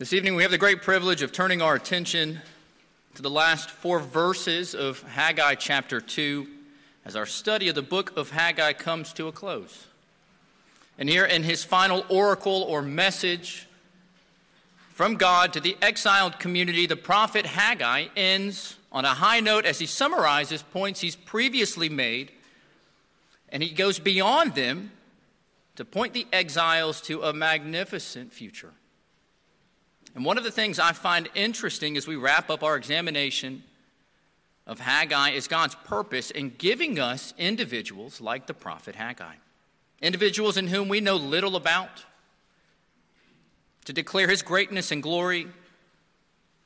This evening, we have the great privilege of turning our attention to the last four verses of Haggai chapter 2 as our study of the book of Haggai comes to a close. And here in his final oracle or message from God to the exiled community, the prophet Haggai ends on a high note as he summarizes points he's previously made, and he goes beyond them to point the exiles to a magnificent future. And one of the things I find interesting as we wrap up our examination of Haggai is God's purpose in giving us individuals like the prophet Haggai, individuals in whom we know little about, to declare his greatness and glory.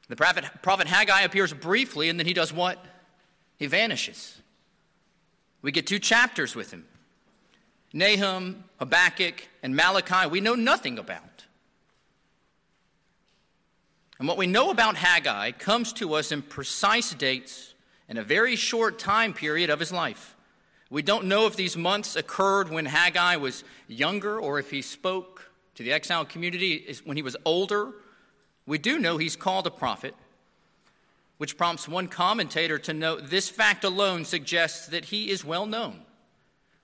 The prophet, prophet Haggai appears briefly, and then he does what? He vanishes. We get two chapters with him Nahum, Habakkuk, and Malachi, we know nothing about. And what we know about Haggai comes to us in precise dates in a very short time period of his life. We don't know if these months occurred when Haggai was younger or if he spoke to the exiled community when he was older. We do know he's called a prophet, which prompts one commentator to note this fact alone suggests that he is well known.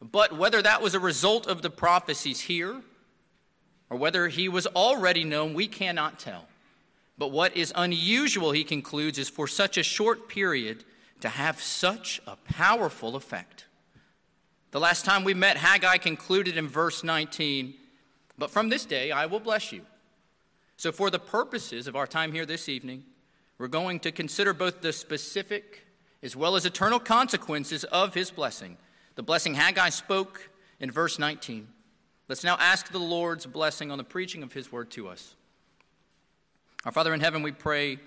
But whether that was a result of the prophecies here or whether he was already known, we cannot tell. But what is unusual, he concludes, is for such a short period to have such a powerful effect. The last time we met, Haggai concluded in verse 19, But from this day I will bless you. So, for the purposes of our time here this evening, we're going to consider both the specific as well as eternal consequences of his blessing. The blessing Haggai spoke in verse 19. Let's now ask the Lord's blessing on the preaching of his word to us. Our Father in heaven, we pray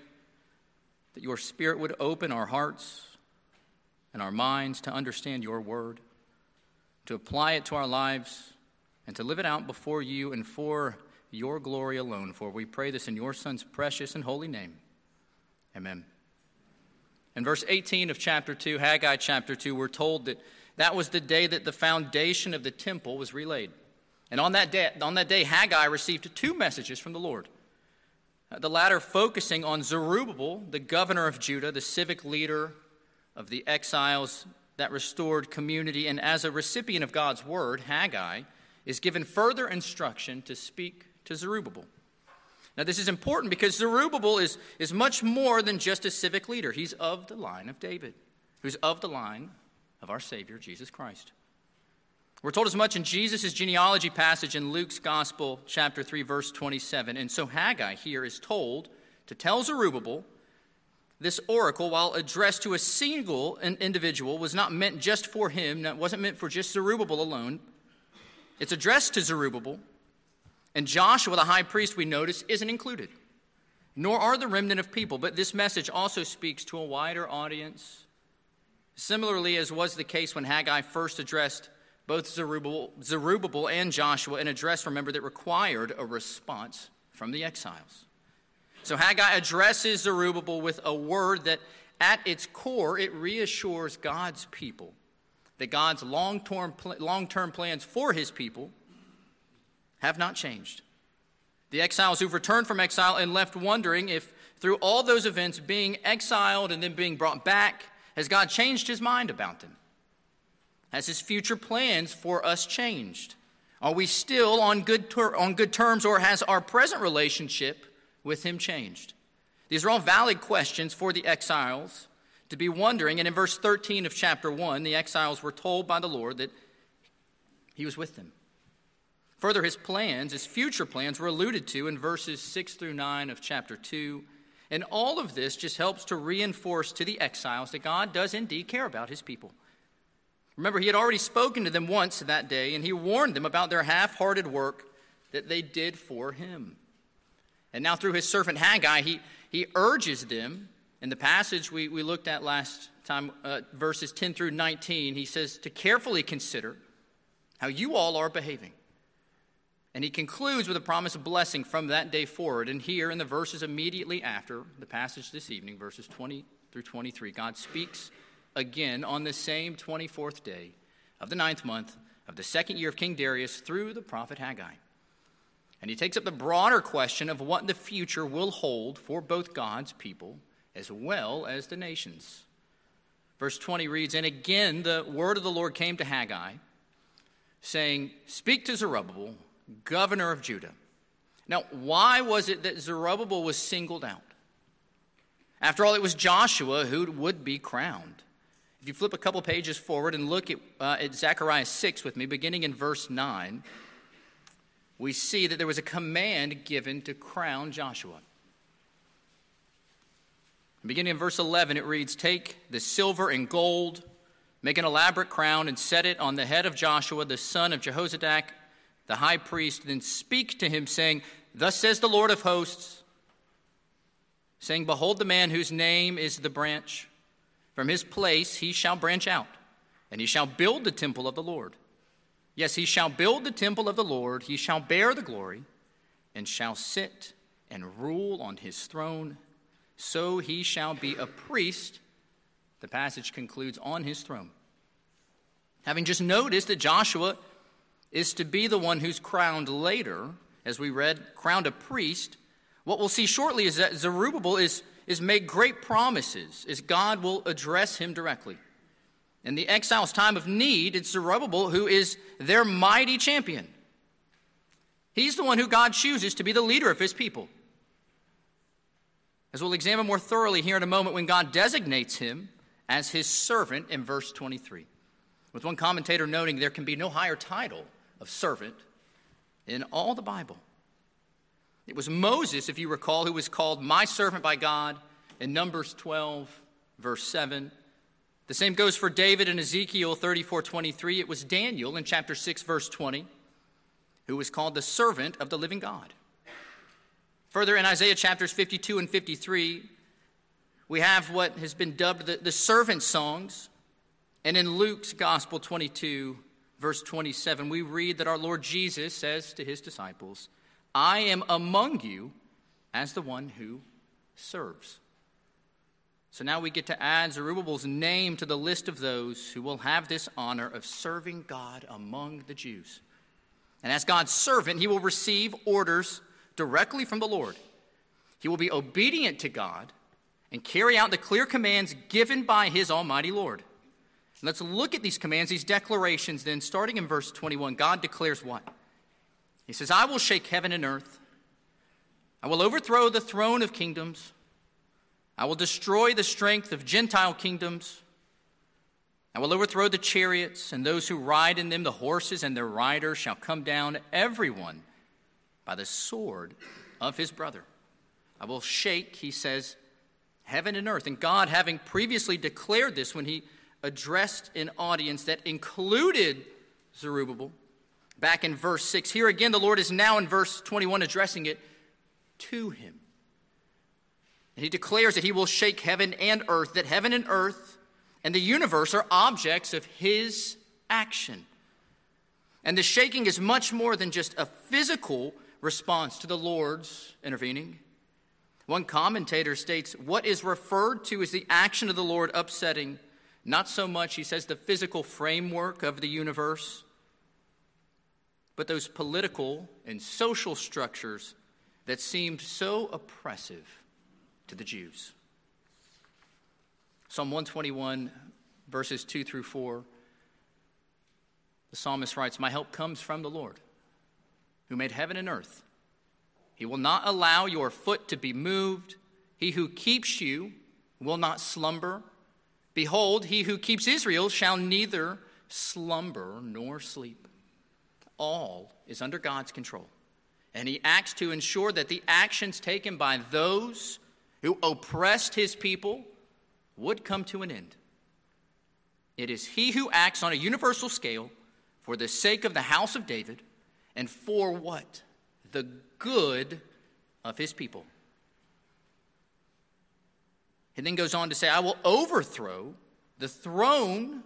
that your Spirit would open our hearts and our minds to understand your word, to apply it to our lives, and to live it out before you and for your glory alone. For we pray this in your Son's precious and holy name. Amen. In verse 18 of chapter 2, Haggai chapter 2, we're told that that was the day that the foundation of the temple was relaid. And on that day, on that day Haggai received two messages from the Lord. Uh, the latter focusing on Zerubbabel, the governor of Judah, the civic leader of the exiles that restored community. And as a recipient of God's word, Haggai is given further instruction to speak to Zerubbabel. Now, this is important because Zerubbabel is, is much more than just a civic leader. He's of the line of David, who's of the line of our Savior, Jesus Christ. We're told as much in Jesus' genealogy passage in Luke's Gospel, chapter 3, verse 27. And so Haggai here is told to tell Zerubbabel this oracle, while addressed to a single individual, was not meant just for him, it wasn't meant for just Zerubbabel alone. It's addressed to Zerubbabel. And Joshua, the high priest, we notice, isn't included, nor are the remnant of people. But this message also speaks to a wider audience. Similarly, as was the case when Haggai first addressed both Zerubbabel, Zerubbabel and Joshua an address, remember, that required a response from the exiles. So Haggai addresses Zerubbabel with a word that, at its core, it reassures God's people that God's long-term, long-term plans for his people have not changed. The exiles who've returned from exile and left wondering if, through all those events, being exiled and then being brought back, has God changed his mind about them? Has his future plans for us changed? Are we still on good, ter- on good terms, or has our present relationship with him changed? These are all valid questions for the exiles to be wondering. And in verse 13 of chapter 1, the exiles were told by the Lord that he was with them. Further, his plans, his future plans, were alluded to in verses 6 through 9 of chapter 2. And all of this just helps to reinforce to the exiles that God does indeed care about his people. Remember, he had already spoken to them once that day, and he warned them about their half hearted work that they did for him. And now, through his servant Haggai, he, he urges them. In the passage we, we looked at last time, uh, verses 10 through 19, he says to carefully consider how you all are behaving. And he concludes with a promise of blessing from that day forward. And here in the verses immediately after the passage this evening, verses 20 through 23, God speaks again on the same 24th day of the ninth month of the second year of King Darius through the prophet Haggai. And he takes up the broader question of what the future will hold for both God's people as well as the nations. Verse 20 reads And again the word of the Lord came to Haggai, saying, Speak to Zerubbabel, governor of Judah. Now, why was it that Zerubbabel was singled out? After all, it was Joshua who would be crowned. If you flip a couple pages forward and look at, uh, at Zechariah 6 with me, beginning in verse 9, we see that there was a command given to crown Joshua. Beginning in verse 11, it reads Take the silver and gold, make an elaborate crown, and set it on the head of Joshua, the son of Jehozadak, the high priest. Then speak to him, saying, Thus says the Lord of hosts, saying, Behold the man whose name is the branch. From his place he shall branch out, and he shall build the temple of the Lord. Yes, he shall build the temple of the Lord, he shall bear the glory, and shall sit and rule on his throne so he shall be a priest, the passage concludes, on his throne. Having just noticed that Joshua is to be the one who's crowned later, as we read, crowned a priest, what we'll see shortly is that Zerubbabel is, is made great promises as God will address him directly. In the exile's time of need, it's Zerubbabel who is their mighty champion. He's the one who God chooses to be the leader of his people as we'll examine more thoroughly here in a moment when God designates him as his servant in verse 23. With one commentator noting there can be no higher title of servant in all the Bible. It was Moses, if you recall, who was called my servant by God in Numbers 12, verse 7. The same goes for David in Ezekiel 34 23. It was Daniel in chapter 6, verse 20, who was called the servant of the living God. Further, in Isaiah chapters 52 and 53, we have what has been dubbed the, the servant songs. And in Luke's Gospel 22, verse 27, we read that our Lord Jesus says to his disciples, I am among you as the one who serves. So now we get to add Zerubbabel's name to the list of those who will have this honor of serving God among the Jews. And as God's servant, he will receive orders directly from the Lord. He will be obedient to God and carry out the clear commands given by his almighty Lord. Let's look at these commands, these declarations, then, starting in verse 21. God declares what? He says, I will shake heaven and earth. I will overthrow the throne of kingdoms. I will destroy the strength of Gentile kingdoms. I will overthrow the chariots and those who ride in them, the horses and their riders shall come down, everyone by the sword of his brother. I will shake, he says, heaven and earth. And God, having previously declared this when he addressed an audience that included Zerubbabel, back in verse 6, here again, the Lord is now in verse 21 addressing it to him. And he declares that he will shake heaven and earth, that heaven and earth and the universe are objects of his action. And the shaking is much more than just a physical response to the Lord's intervening. One commentator states what is referred to as the action of the Lord upsetting, not so much, he says, the physical framework of the universe, but those political and social structures that seemed so oppressive to the Jews. Psalm 121, verses 2 through 4, the psalmist writes, My help comes from the Lord who made heaven and earth. He will not allow your foot to be moved. He who keeps you will not slumber. Behold, he who keeps Israel shall neither slumber nor sleep. All is under God's control. And he acts to ensure that the actions taken by those who oppressed his people would come to an end. It is he who acts on a universal scale for the sake of the house of David and for what? The good of his people. He then goes on to say, I will overthrow the throne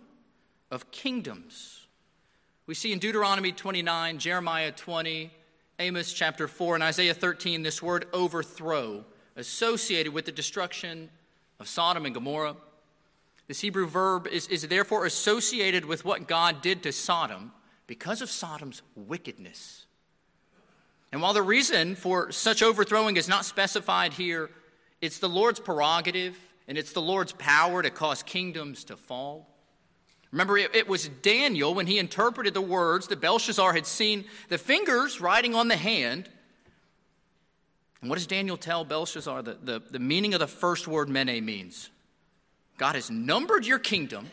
of kingdoms. We see in Deuteronomy 29, Jeremiah 20, Amos chapter 4, and Isaiah 13 this word overthrow associated with the destruction of Sodom and Gomorrah. This Hebrew verb is, is therefore associated with what God did to Sodom because of Sodom's wickedness. And while the reason for such overthrowing is not specified here, it's the Lord's prerogative and it's the Lord's power to cause kingdoms to fall. Remember, it, was Daniel when he interpreted the words that Belshazzar had seen the fingers writing on the hand. And what does Daniel tell Belshazzar? The, the, the meaning of the first word mene means God has numbered your kingdom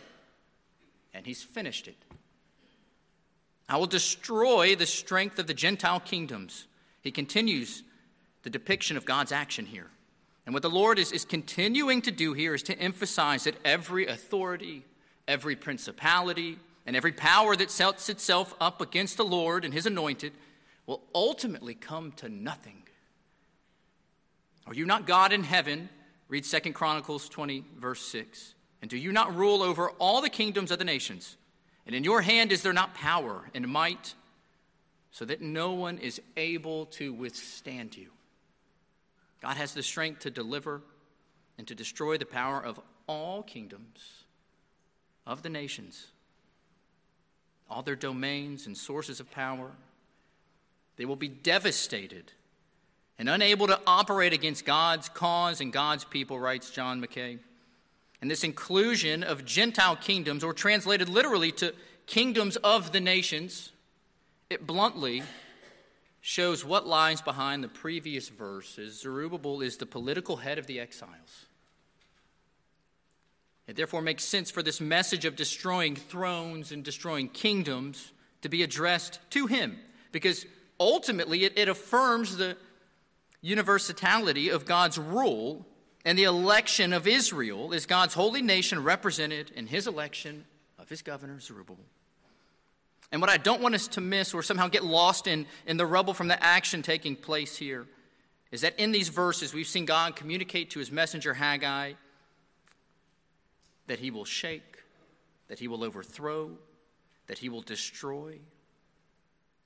and he's finished it. I will destroy the strength of the Gentile kingdoms. He continues the depiction of God's action here. And what the Lord is, is continuing to do here is to emphasize that every authority, every principality, and every power that sets itself up against the Lord and his anointed will ultimately come to nothing. Are you not God in heaven? Read Second Chronicles 20, verse 6. And do you not rule over all the kingdoms of the nations? And in your hand is there not power and might, so that no one is able to withstand you? God has the strength to deliver and to destroy the power of all kingdoms of the nations, all their domains and sources of power. They will be devastated and unable to operate against God's cause and God's people, writes John Mackay. And this inclusion of Gentile kingdoms, or translated literally to kingdoms of the nations, it bluntly shows what lies behind the previous verses. Zerubbabel is the political head of the exiles. It therefore makes sense for this message of destroying thrones and destroying kingdoms to be addressed to him, because ultimately it, it affirms the universality of God's rule and the election of Israel as God's holy nation represented in his election of his governor Zerubbabel. And what I don't want us to miss or somehow get lost in, in the rubble from the action taking place here is that in these verses, we've seen God communicate to his messenger Haggai that he will shake, that he will overthrow, that he will destroy.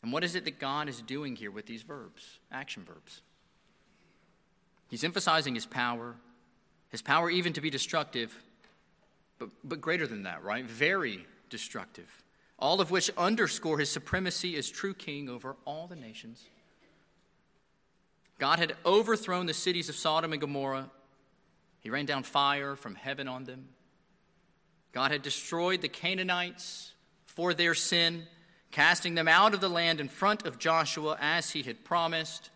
And what is it that God is doing here with these verbs, action verbs? He's emphasizing his power, his power even to be destructive, but, but greater than that, right? Very destructive all of which underscore his supremacy as true king over all the nations. God had overthrown the cities of Sodom and Gomorrah. He rained down fire from heaven on them. God had destroyed the Canaanites for their sin, casting them out of the land in front of Joshua as he had promised.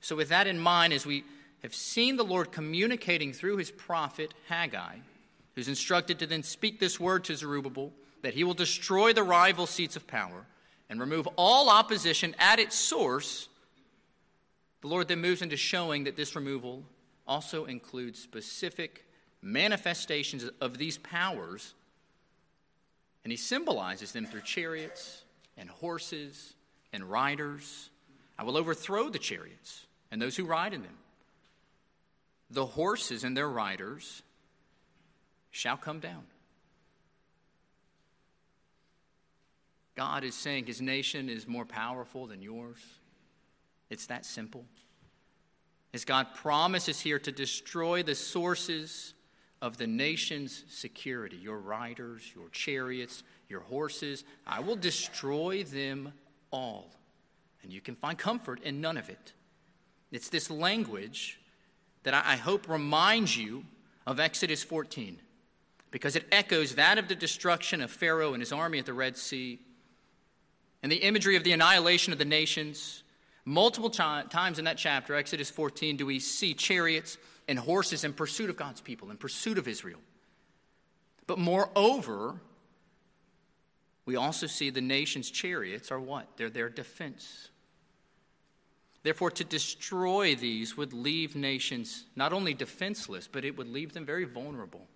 So, with that in mind, as we have seen the Lord communicating through his prophet Haggai, who's instructed to then speak this word to Zerubbabel, that he will destroy the rival seats of power and remove all opposition at its source, the Lord then moves into showing that this removal also includes specific manifestations of these powers, and he symbolizes them through chariots and horses and riders. I will overthrow the chariots and those who ride in them. The horses and their riders shall come down. God is saying his nation is more powerful than yours. It's that simple. As God promises here to destroy the sources of the nation's security your riders, your chariots, your horses, I will destroy them all. And you can find comfort in none of it. It's this language that I hope reminds you of Exodus 14 because it echoes that of the destruction of Pharaoh and his army at the Red Sea and the imagery of the annihilation of the nations. Multiple times in that chapter, Exodus 14, do we see chariots and horses in pursuit of God's people, in pursuit of Israel. But moreover, we also see the nation's chariots are what? They're their defense. Therefore, to destroy these would leave nations not only defenseless, but it would leave them very vulnerable.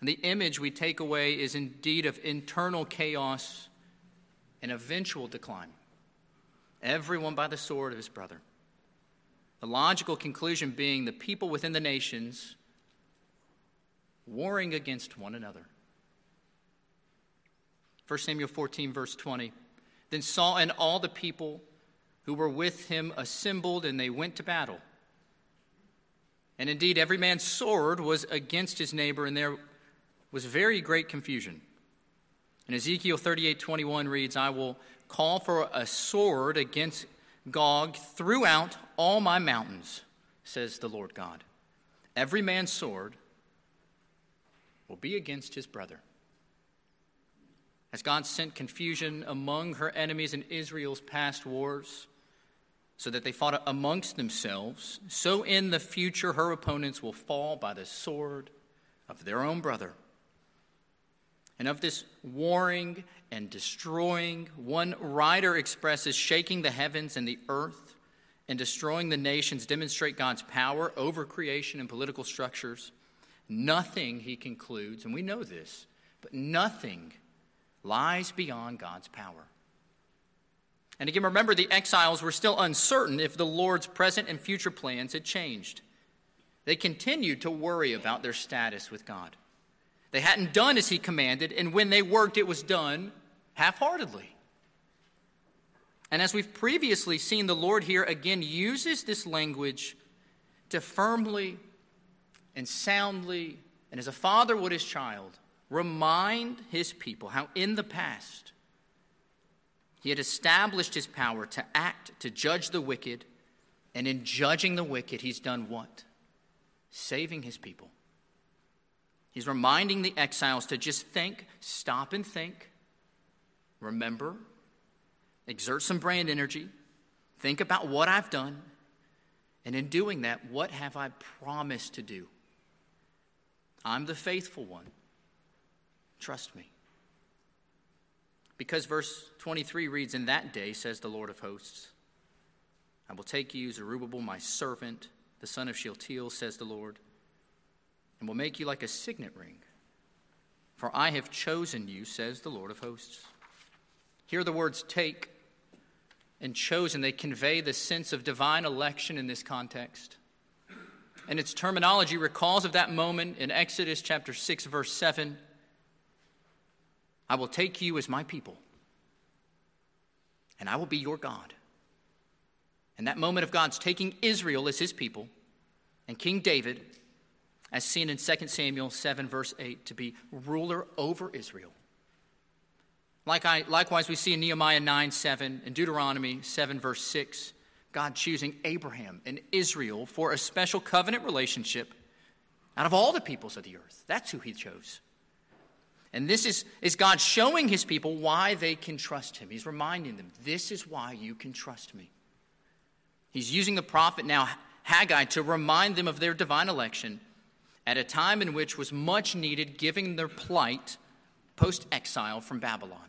And the image we take away is indeed of internal chaos and eventual decline. Everyone by the sword of his brother. The logical conclusion being the people within the nations warring against one another. 1 Samuel 14, verse 20. Then Saul and all the people who were with him assembled, and they went to battle. And indeed, every man's sword was against his neighbor, and there was very great confusion. And Ezekiel 38 21 reads, I will call for a sword against Gog throughout all my mountains, says the Lord God. Every man's sword will be against his brother. As God sent confusion among her enemies in Israel's past wars, so that they fought amongst themselves, so in the future her opponents will fall by the sword of their own brother. And of this warring and destroying, one writer expresses shaking the heavens and the earth and destroying the nations demonstrate God's power over creation and political structures. Nothing, he concludes, and we know this, but nothing lies beyond God's power. And again, remember the exiles were still uncertain if the Lord's present and future plans had changed. They continued to worry about their status with God. They hadn't done as he commanded, and when they worked, it was done half heartedly. And as we've previously seen, the Lord here again uses this language to firmly and soundly, and as a father would his child, remind his people how in the past he had established his power to act, to judge the wicked, and in judging the wicked, he's done what? Saving his people. He's reminding the exiles to just think, stop and think, remember, exert some brand energy, think about what I've done, and in doing that, what have I promised to do? I'm the faithful one. Trust me. Because verse 23 reads, In that day, says the Lord of hosts, I will take you, Zerubbabel, my servant, the son of Shealtiel, says the Lord, and will make you like a signet ring. For I have chosen you, says the Lord of hosts. Here the words take and chosen, they convey the sense of divine election in this context. And its terminology recalls of that moment in Exodus chapter 6, verse 7 I will take you as my people, and I will be your God. And that moment of God's taking Israel as his people, and King David, as seen in 2 Samuel 7, verse 8, to be ruler over Israel. Like I, likewise, we see in Nehemiah 9, 7, and Deuteronomy 7, verse 6, God choosing Abraham and Israel for a special covenant relationship out of all the peoples of the earth. That's who he chose. And this is, is God showing his people why they can trust him. He's reminding them, this is why you can trust me. He's using the prophet now, Haggai, to remind them of their divine election at a time in which was much needed, given their plight post exile from Babylon.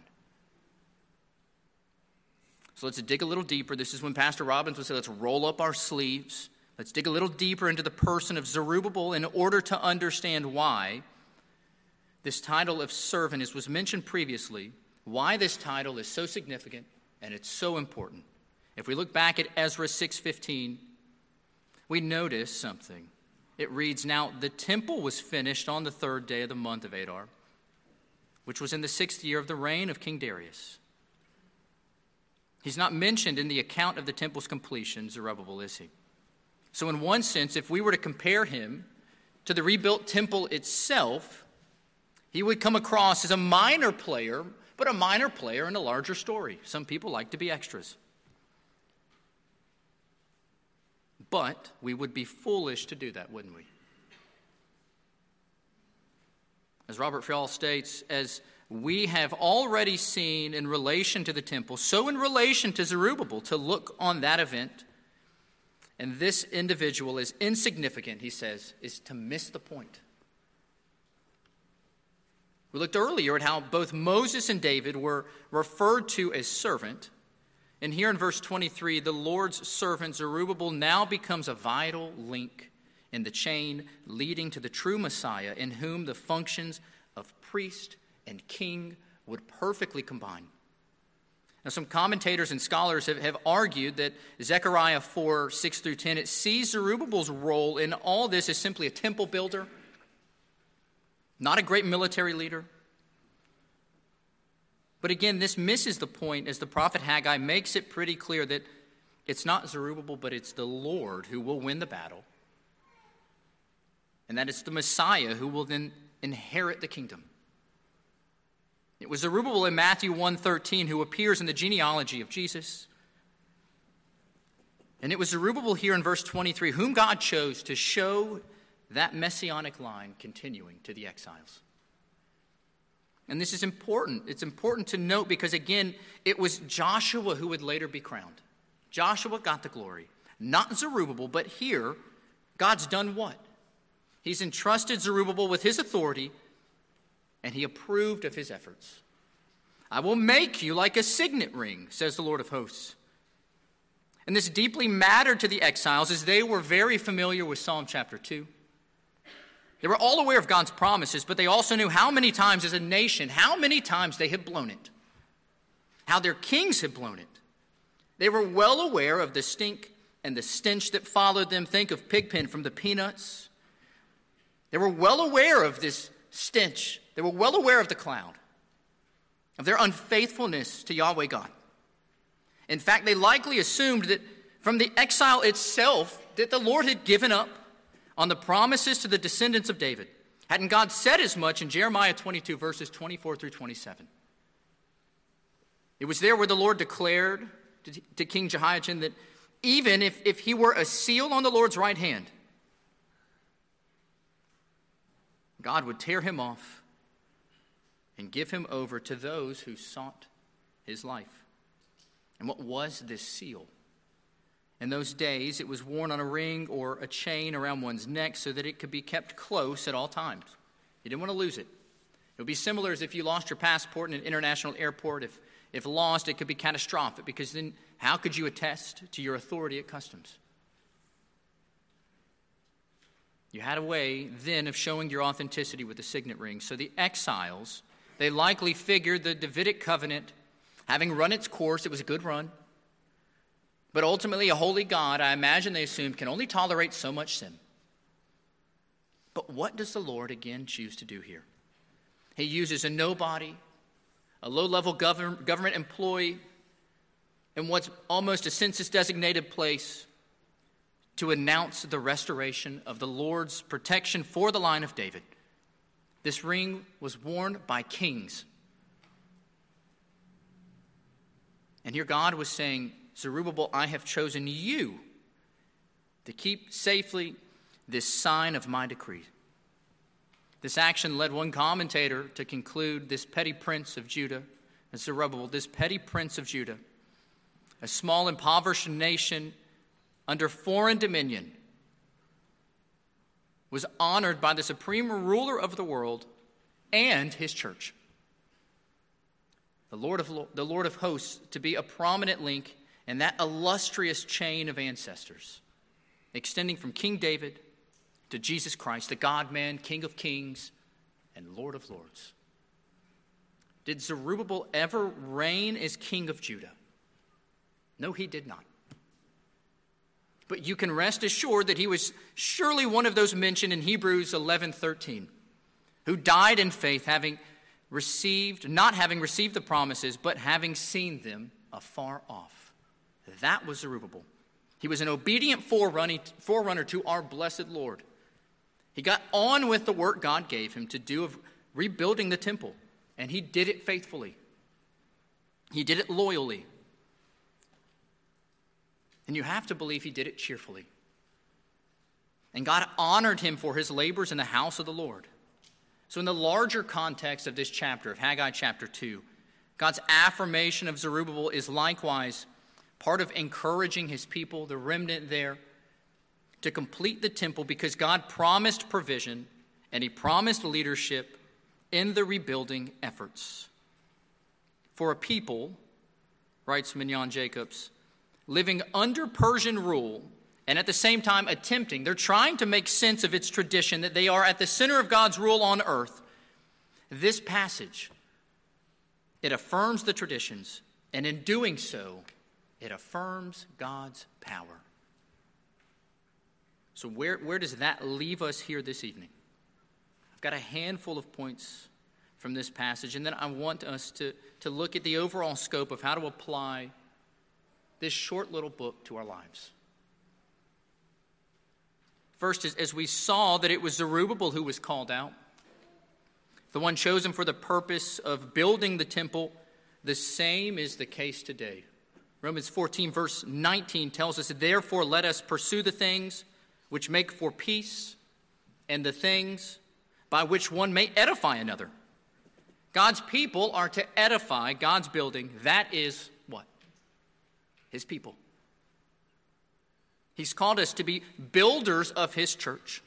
So let's dig a little deeper. This is when Pastor Robbins would say, let's roll up our sleeves. Let's dig a little deeper into the person of Zerubbabel in order to understand why this title of servant, as was mentioned previously, why this title is so significant and it's so important. If we look back at Ezra 6:15, we notice something. It reads, "Now the temple was finished on the third day of the month of Adar, which was in the sixth year of the reign of King Darius." He's not mentioned in the account of the temple's completion, Zerubbabel is he? So, in one sense, if we were to compare him to the rebuilt temple itself, he would come across as a minor player, but a minor player in a larger story. Some people like to be extras. But we would be foolish to do that, wouldn't we? As Robert Fall states, as we have already seen in relation to the temple, so in relation to Zerubbabel, to look on that event, and this individual is insignificant, he says, is to miss the point. We looked earlier at how both Moses and David were referred to as servant. And here in verse 23, the Lord's servant Zerubbabel now becomes a vital link in the chain leading to the true Messiah, in whom the functions of priest and king would perfectly combine. Now, some commentators and scholars have, have argued that Zechariah 4 6 through 10, it sees Zerubbabel's role in all this as simply a temple builder not a great military leader. But again, this misses the point as the prophet Haggai makes it pretty clear that it's not Zerubbabel, but it's the Lord who will win the battle. And that it's the Messiah who will then inherit the kingdom. It was Zerubbabel in Matthew 1:13 who appears in the genealogy of Jesus. And it was Zerubbabel here in verse 23 whom God chose to show that messianic line continuing to the exiles. And this is important. It's important to note because, again, it was Joshua who would later be crowned. Joshua got the glory, not Zerubbabel, but here, God's done what? He's entrusted Zerubbabel with his authority, and he approved of his efforts. I will make you like a signet ring, says the Lord of hosts. And this deeply mattered to the exiles as they were very familiar with Psalm chapter 2. They were all aware of God's promises, but they also knew how many times as a nation, how many times they had blown it, how their kings had blown it. They were well aware of the stink and the stench that followed them. Think of Pigpen from the Peanuts. They were well aware of this stench. They were well aware of the cloud, of their unfaithfulness to Yahweh God. In fact, they likely assumed that from the exile itself that the Lord had given up on the promises to the descendants of David. Hadn't God said as much in Jeremiah 22, verses 24 through 27? It was there where the Lord declared to, King Jehoiachin that even if, if he were a seal on the Lord's right hand, God would tear him off and give him over to those who sought his life. And what was this seal? In those days, it was worn on a ring or a chain around one's neck so that it could be kept close at all times. You didn't want to lose it. It would be similar as if you lost your passport in an international airport. If, if lost, it could be catastrophic because then how could you attest to your authority at customs? You had a way then of showing your authenticity with the signet ring. So the exiles, they likely figured the Davidic covenant, having run its course, it was a good run. But ultimately, a holy God, I imagine they assumed, can only tolerate so much sin. But what does the Lord again choose to do here? He uses a nobody, a low level government, employee, in what's almost a census designated place to announce the restoration of the Lord's protection for the line of David. This ring was worn by kings. And here God was saying, Zerubbabel, I have chosen you to keep safely this sign of my decree. This action led one commentator to conclude this petty prince of Judah, and Zerubbabel, this petty prince of Judah, a small, impoverished nation under foreign dominion, was honored by the supreme ruler of the world and his church. The Lord of, the Lord of hosts to be a prominent link in that illustrious chain of ancestors, extending from King David to Jesus Christ, the God man, King of kings, and Lord of lords. Did Zerubbabel ever reign as king of Judah? No, he did not. But you can rest assured that he was surely one of those mentioned in Hebrews 11:13, who died in faith, having received, not having received the promises, but having seen them afar off. That was Zerubbabel. He was an obedient forerunner to our blessed Lord. He got on with the work God gave him to do of rebuilding the temple, and he did it faithfully. He did it loyally. And you have to believe he did it cheerfully. And God honored him for his labors in the house of the Lord. So, in the larger context of this chapter, of Haggai chapter 2, God's affirmation of Zerubbabel is likewise part of encouraging his people, the remnant there, to complete the temple because God promised provision and he promised leadership in the rebuilding efforts. For a people, writes Mignon Jacobs, living under Persian rule and at the same time attempting, they're trying to make sense of its tradition that they are at the center of God's rule on earth. This passage, it affirms the traditions, and in doing so, it affirms God's power. So, where, where does that leave us here this evening? I've got a handful of points from this passage, and then I want us to, to look at the overall scope of how to apply this short little book to our lives. First, as we saw that it was Zerubbabel who was called out, the one chosen for the purpose of building the temple, the same is the case today Romans 14, verse 19 tells us, Therefore, let us pursue the things which make for peace and the things by which one may edify another. God's people are to edify God's building. That is? His people. He's called us to be builders of His church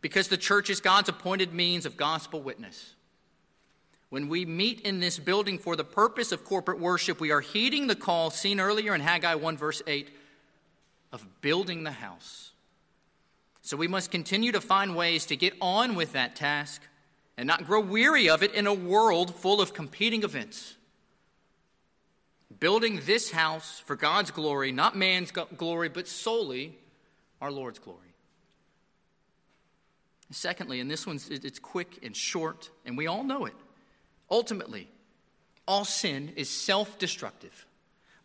because the church is God's appointed means of gospel witness. When we meet in this building for the purpose of corporate worship, we are heeding the call seen earlier in Haggai 1, verse 8, of building the house. So we must continue to find ways to get on with that task and not grow weary of it in a world full of competing events. Building this house for God's glory, not man's glory, but solely our Lord's glory. Secondly, and this one's it's quick and short, and we all know it. Ultimately, all sin is self destructive.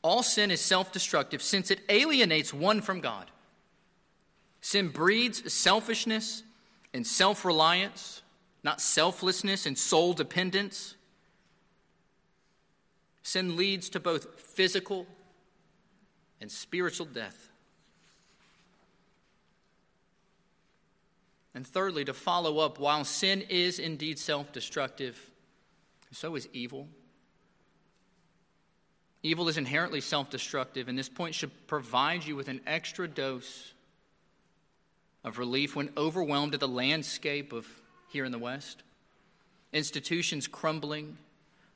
All sin is self destructive since it alienates one from God. Sin breeds selfishness and self reliance, not selflessness and soul dependence. Sin leads to both physical and spiritual death. And thirdly, to follow up, while sin is indeed self destructive, so is evil. Evil is inherently self destructive, and this point should provide you with an extra dose of relief when overwhelmed at the landscape of here in the West. Institutions crumbling,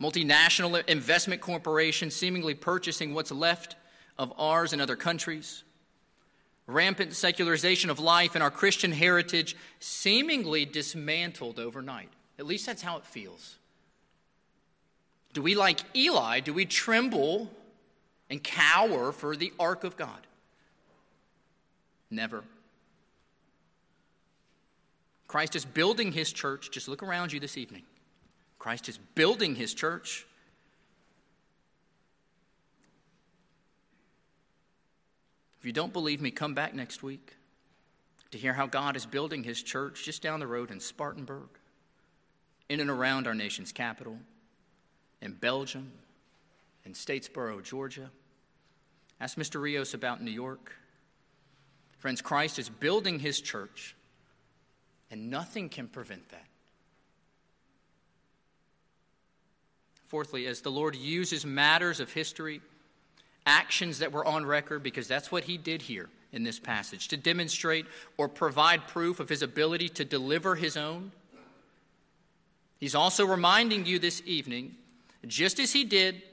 multinational investment corporations seemingly purchasing what's left of ours in other countries, rampant secularization of life and our Christian heritage seemingly dismantled overnight. At least that's how it feels. Do we, like Eli, do we tremble and cower for the ark of God? Never. Christ is building his church. Just look around you this evening. Christ is building his church. If you don't believe me, come back next week to hear how God is building his church just down the road in Spartanburg, in and around our nation's capital in Belgium, in Statesboro, Georgia. Ask Mr. Rios about New York. Friends, Christ is building his church, and nothing can prevent that. Fourthly, as the Lord uses matters of history, actions that were on record, because that's what he did here in this passage, to demonstrate or provide proof of his ability to deliver his own, he's also reminding you this evening just as he did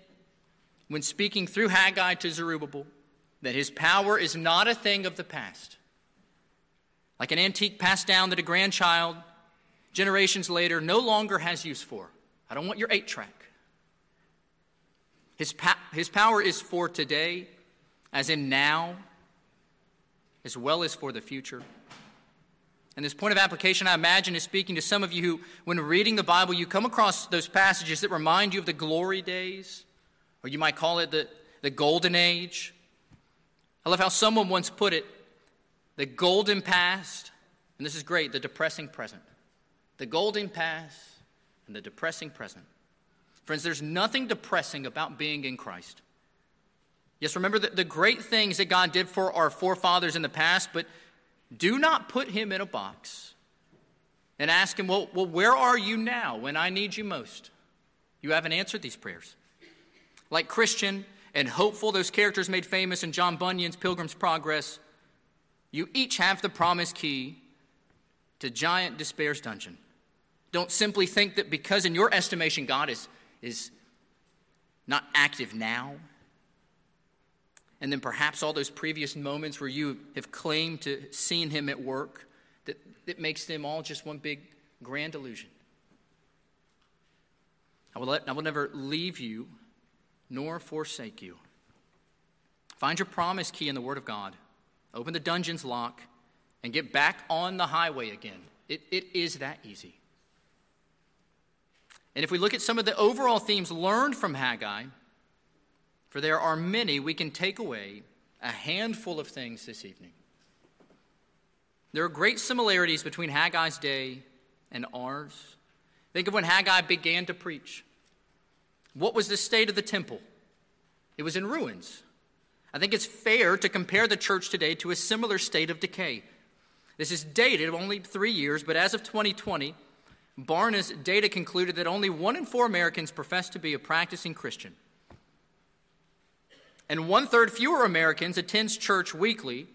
when speaking through Haggai to Zerubbabel, that his power is not a thing of the past. Like an antique passed down that a grandchild, generations later, no longer has use for. I don't want your eight track. His, pa- his power is for today, as in now, as well as for the future. And this point of application, I imagine, is speaking to some of you who, when reading the Bible, you come across those passages that remind you of the glory days, or you might call it the, the golden age. I love how someone once put it the golden past, and this is great, the depressing present. The golden past and the depressing present. Friends, there's nothing depressing about being in Christ. Yes, remember the, the great things that God did for our forefathers in the past, but do not put him in a box and ask him, well, well, where are you now when I need you most? You haven't answered these prayers. Like Christian and hopeful, those characters made famous in John Bunyan's Pilgrim's Progress, you each have the promise key to giant despair's dungeon. Don't simply think that because, in your estimation, God is, is not active now, and then perhaps all those previous moments where you have claimed to seen him at work that, that makes them all just one big grand illusion. I will, let, I will never leave you nor forsake you. Find your promise key in the Word of God, open the dungeon's lock, and get back on the highway again. It, it is that easy. And if we look at some of the overall themes learned from Haggai, for there are many we can take away a handful of things this evening. There are great similarities between Haggai's day and ours. Think of when Haggai began to preach. What was the state of the temple? It was in ruins. I think it's fair to compare the church today to a similar state of decay. This is dated only three years, but as of 2020, Barna's data concluded that only one in four Americans profess to be a practicing Christian. And one third fewer Americans attends church weekly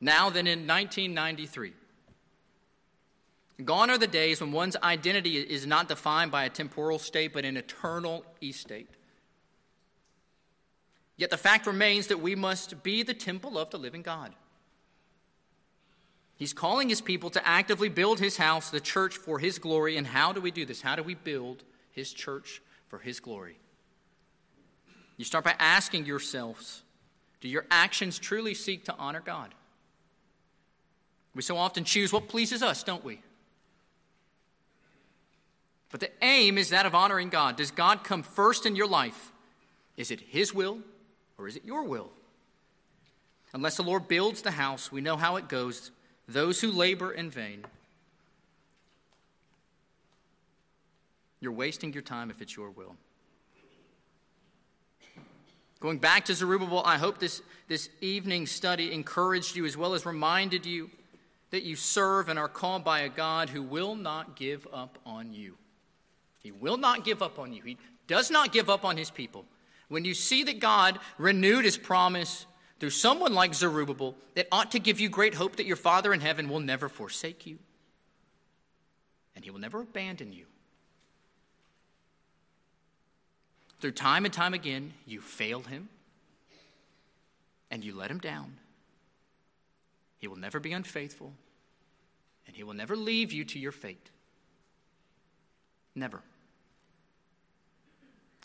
now than in 1993. Gone are the days when one's identity is not defined by a temporal state, but an eternal estate. Yet the fact remains that we must be the temple of the living God. He's calling his people to actively build his house, the church, for his glory. And how do we do this? How do we build his church for his glory? You start by asking yourselves do your actions truly seek to honor God? We so often choose what pleases us, don't we? But the aim is that of honoring God. Does God come first in your life? Is it His will or is it your will? Unless the Lord builds the house, we know how it goes those who labor in vain. You're wasting your time if it's your will. Going back to Zerubbabel, I hope this, this evening study encouraged you as well as reminded you that you serve and are called by a God who will not give up on you. He will not give up on you. He does not give up on his people. When you see that God renewed his promise through someone like Zerubbabel, that ought to give you great hope that your Father in heaven will never forsake you and he will never abandon you. Through time and time again, you fail him and you let him down. He will never be unfaithful and he will never leave you to your fate. Never.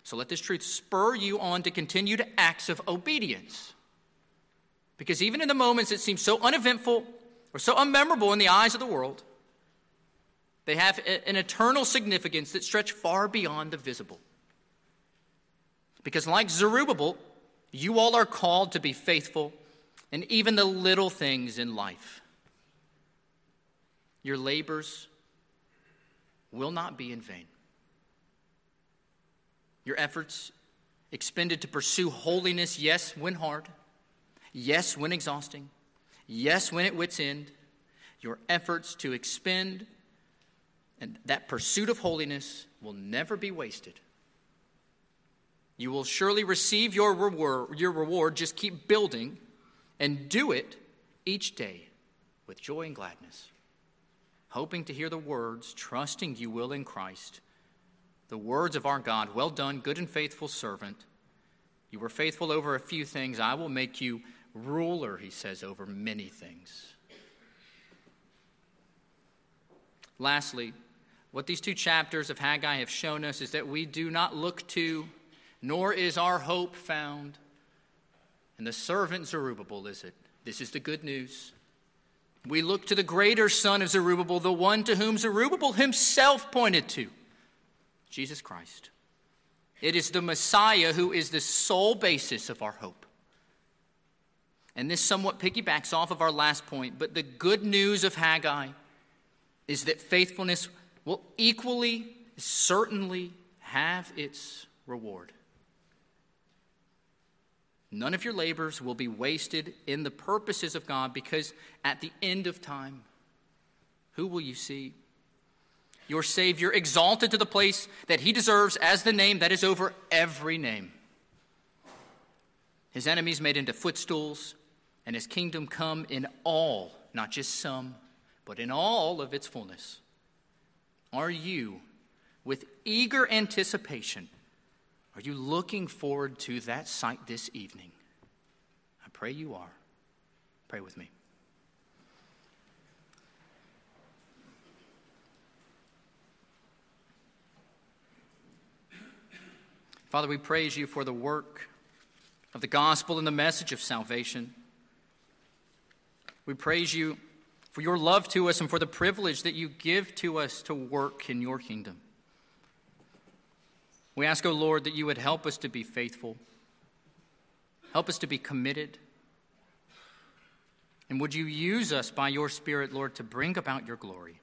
So let this truth spur you on to continue to acts of obedience. Because even in the moments that seem so uneventful or so unmemorable in the eyes of the world, they have an eternal significance that stretch far beyond the visible. Because, like Zerubbabel, you all are called to be faithful in even the little things in life. Your labors will not be in vain. Your efforts expended to pursue holiness, yes, when hard, yes, when exhausting, yes, when at wit's end, your efforts to expend and that pursuit of holiness will never be wasted. You will surely receive your reward, your reward. Just keep building and do it each day with joy and gladness, hoping to hear the words, trusting you will in Christ the words of our God Well done, good and faithful servant. You were faithful over a few things. I will make you ruler, he says, over many things. Lastly, what these two chapters of Haggai have shown us is that we do not look to, nor is our hope found in the servant Zerubbabel, is it? This is the good news. We look to the greater son of Zerubbabel, the one to whom Zerubbabel himself pointed to. Jesus Christ. It is the Messiah who is the sole basis of our hope. And this somewhat piggybacks off of our last point, but the good news of Haggai is that faithfulness will equally, certainly have its reward. None of your labors will be wasted in the purposes of God because at the end of time, who will you see? your Savior, exalted to the place that he deserves as the name that is over every name. His enemies made into footstools, and his kingdom come in all, not just some, but in all of its fullness. Are you, with eager anticipation, are you looking forward to that sight this evening? I pray you are. Pray with me. Father, we praise you for the work of the gospel and the message of salvation. We praise you for your love to us and for the privilege that you give to us to work in your kingdom. We ask, O oh Lord, that you would help us to be faithful, help us to be committed. And would you use us by your Spirit, Lord, to bring about your glory?